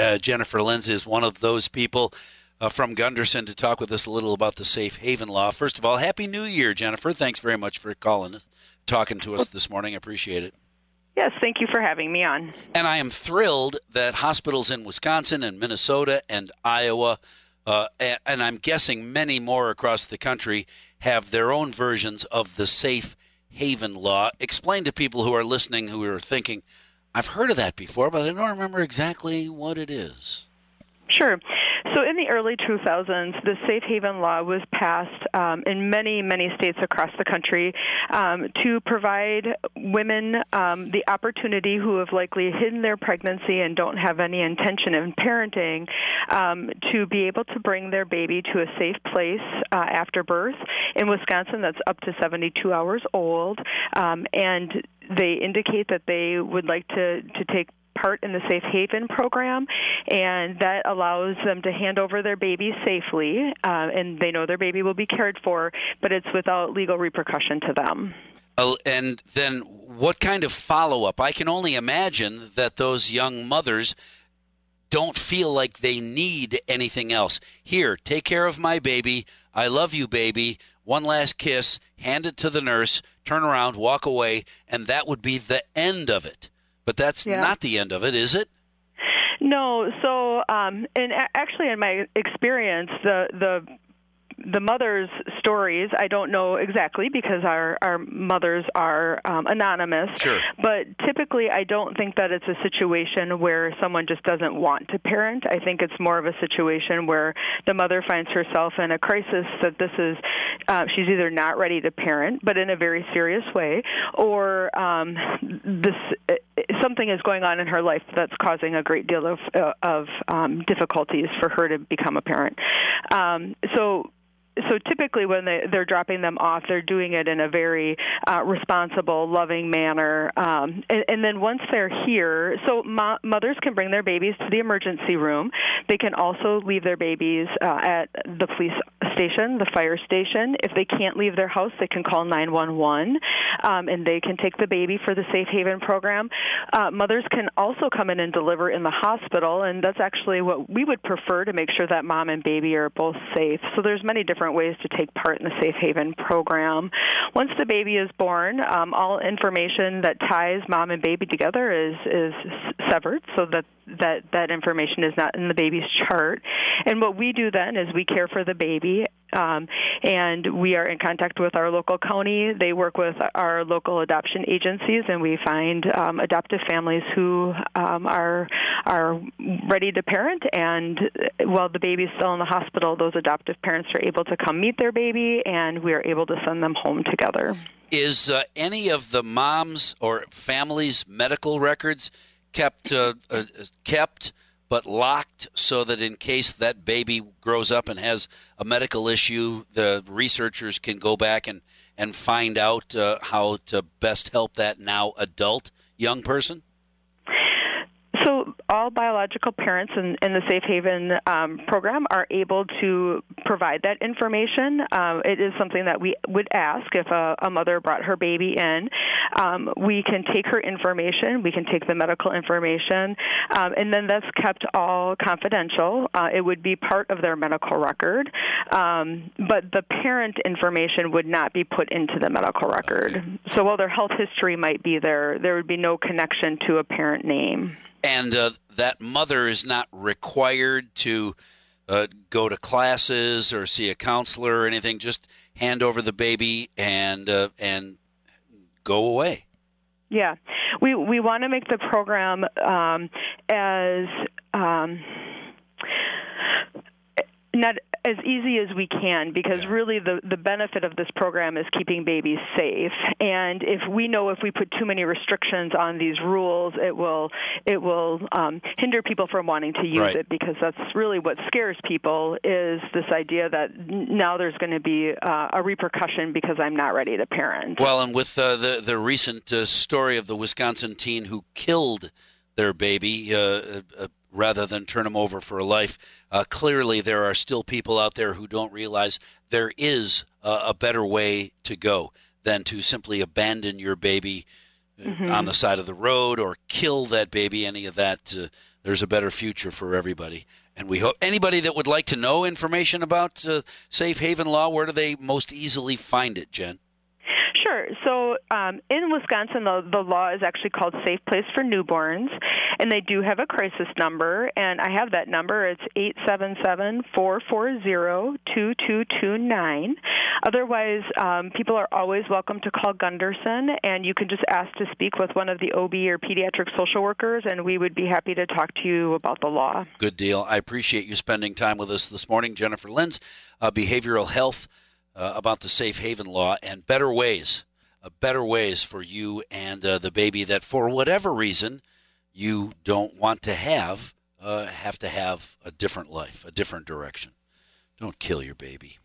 Uh, Jennifer Lense is one of those people uh, from Gundersen to talk with us a little about the safe haven law. First of all, Happy New Year, Jennifer. Thanks very much for calling talking to us this morning. I appreciate it. Yes, thank you for having me on. And I am thrilled that hospitals in Wisconsin and Minnesota and Iowa, uh, and, and I'm guessing many more across the country, have their own versions of the safe haven law. Explain to people who are listening who are thinking, I've heard of that before, but I don't remember exactly what it is. Sure. So, in the early 2000s, the safe haven law was passed um, in many, many states across the country um, to provide women um, the opportunity who have likely hidden their pregnancy and don't have any intention of parenting um, to be able to bring their baby to a safe place uh, after birth. In Wisconsin, that's up to 72 hours old. Um, and they indicate that they would like to, to take part in the Safe Haven program, and that allows them to hand over their baby safely, uh, and they know their baby will be cared for, but it's without legal repercussion to them. Oh, and then what kind of follow up? I can only imagine that those young mothers don't feel like they need anything else. Here, take care of my baby. I love you, baby. One last kiss, hand it to the nurse, turn around, walk away, and that would be the end of it. But that's yeah. not the end of it, is it? No. So, um, and actually, in my experience, the the the mothers' stories, I don't know exactly because our our mothers are um, anonymous. Sure. But typically, I don't think that it's a situation where someone just doesn't want to parent. I think it's more of a situation where the mother finds herself in a crisis that this is uh, she's either not ready to parent, but in a very serious way, or um, this uh, something is going on in her life that's causing a great deal of uh, of um, difficulties for her to become a parent. Um, so so typically when they, they're dropping them off, they're doing it in a very uh, responsible, loving manner. Um, and, and then once they're here, so mo- mothers can bring their babies to the emergency room. They can also leave their babies uh, at the police station, the fire station. If they can't leave their house, they can call 911, um, and they can take the baby for the Safe Haven program. Uh, mothers can also come in and deliver in the hospital, and that's actually what we would prefer to make sure that mom and baby are both safe. So there's many different ways to take part in the Safe Haven program. Once the baby is born, um, all information that ties mom and baby together is is severed, so that that that information is not in the baby's chart. And what we do then is we care for the baby um, and we are in contact with our local county. They work with our local adoption agencies, and we find um, adoptive families who um, are are ready to parent. And while the baby is still in the hospital, those adoptive parents are able to come meet their baby, and we are able to send them home together. Is uh, any of the moms or families' medical records kept uh, uh, kept? but locked so that in case that baby grows up and has a medical issue, the researchers can go back and, and find out uh, how to best help that now adult young person? All biological parents in, in the Safe Haven um, program are able to provide that information. Um, it is something that we would ask if a, a mother brought her baby in. Um, we can take her information, we can take the medical information, um, and then that's kept all confidential. Uh, it would be part of their medical record, um, but the parent information would not be put into the medical record. So while their health history might be there, there would be no connection to a parent name and uh, that mother is not required to uh, go to classes or see a counselor or anything. Just hand over the baby and uh, and go away. Yeah, we we want to make the program um, as um, not as easy as we can because really the the benefit of this program is keeping babies safe and if we know if we put too many restrictions on these rules it will it will um, hinder people from wanting to use right. it because that's really what scares people is this idea that now there's going to be uh, a repercussion because I'm not ready to parent. Well, and with uh, the the recent uh, story of the Wisconsin teen who killed their baby uh, uh, rather than turn them over for a life. Uh, clearly, there are still people out there who don't realize there is a, a better way to go than to simply abandon your baby uh, mm-hmm. on the side of the road or kill that baby. Any of that uh, there's a better future for everybody. And we hope anybody that would like to know information about uh, Safe Haven Law, where do they most easily find it, Jen? Sure. So um, in Wisconsin, the, the law is actually called Safe Place for Newborns, and they do have a crisis number, and I have that number. It's eight seven seven four four zero two two two nine. Otherwise, um, people are always welcome to call Gundersen, and you can just ask to speak with one of the OB or pediatric social workers, and we would be happy to talk to you about the law. Good deal. I appreciate you spending time with us this morning, Jennifer Lense, uh, behavioral health uh, about the safe haven law and better ways, uh, better ways for you and uh, the baby that, for whatever reason, you don't want to have, uh, have to have a different life, a different direction. Don't kill your baby.